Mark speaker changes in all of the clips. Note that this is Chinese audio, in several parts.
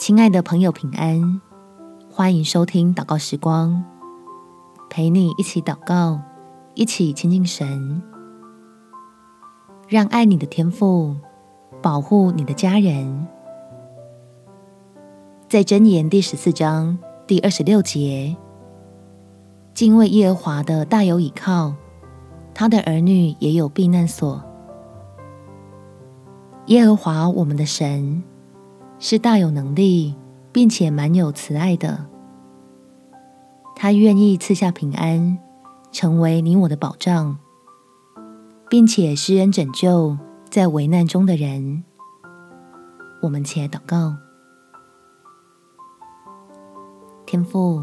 Speaker 1: 亲爱的朋友，平安！欢迎收听祷告时光，陪你一起祷告，一起亲近神，让爱你的天赋保护你的家人。在箴言第十四章第二十六节，敬畏耶和华的大有倚靠，他的儿女也有避难所。耶和华我们的神。是大有能力，并且蛮有慈爱的。他愿意赐下平安，成为你我的保障，并且施恩拯救在危难中的人。我们且祷告，天父，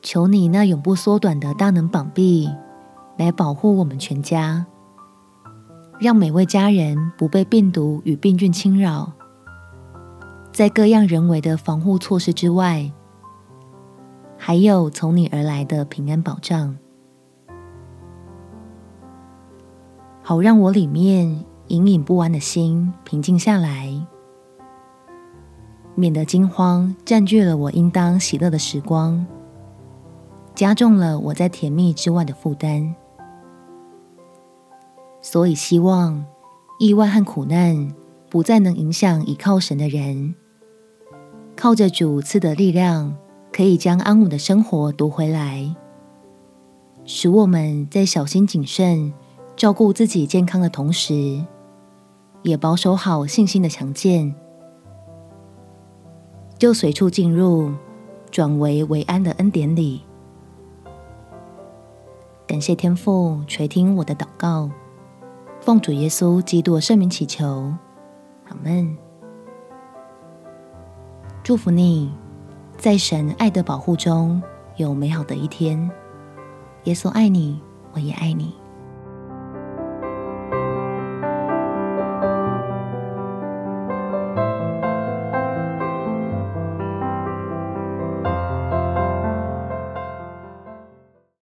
Speaker 1: 求你那永不缩短的大能膀臂来保护我们全家，让每位家人不被病毒与病菌侵扰。在各样人为的防护措施之外，还有从你而来的平安保障，好让我里面隐隐不安的心平静下来，免得惊慌占据了我应当喜乐的时光，加重了我在甜蜜之外的负担。所以希望意外和苦难不再能影响倚靠神的人。靠着主赐的力量，可以将安稳的生活夺回来，使我们在小心谨慎照顾自己健康的同时，也保守好信心的强健，就随处进入转危为安的恩典里。感谢天父垂听我的祷告，奉主耶稣基督的圣名祈求，阿门。祝福你，在神爱的保护中有美好的一天。耶稣爱你，我也爱你。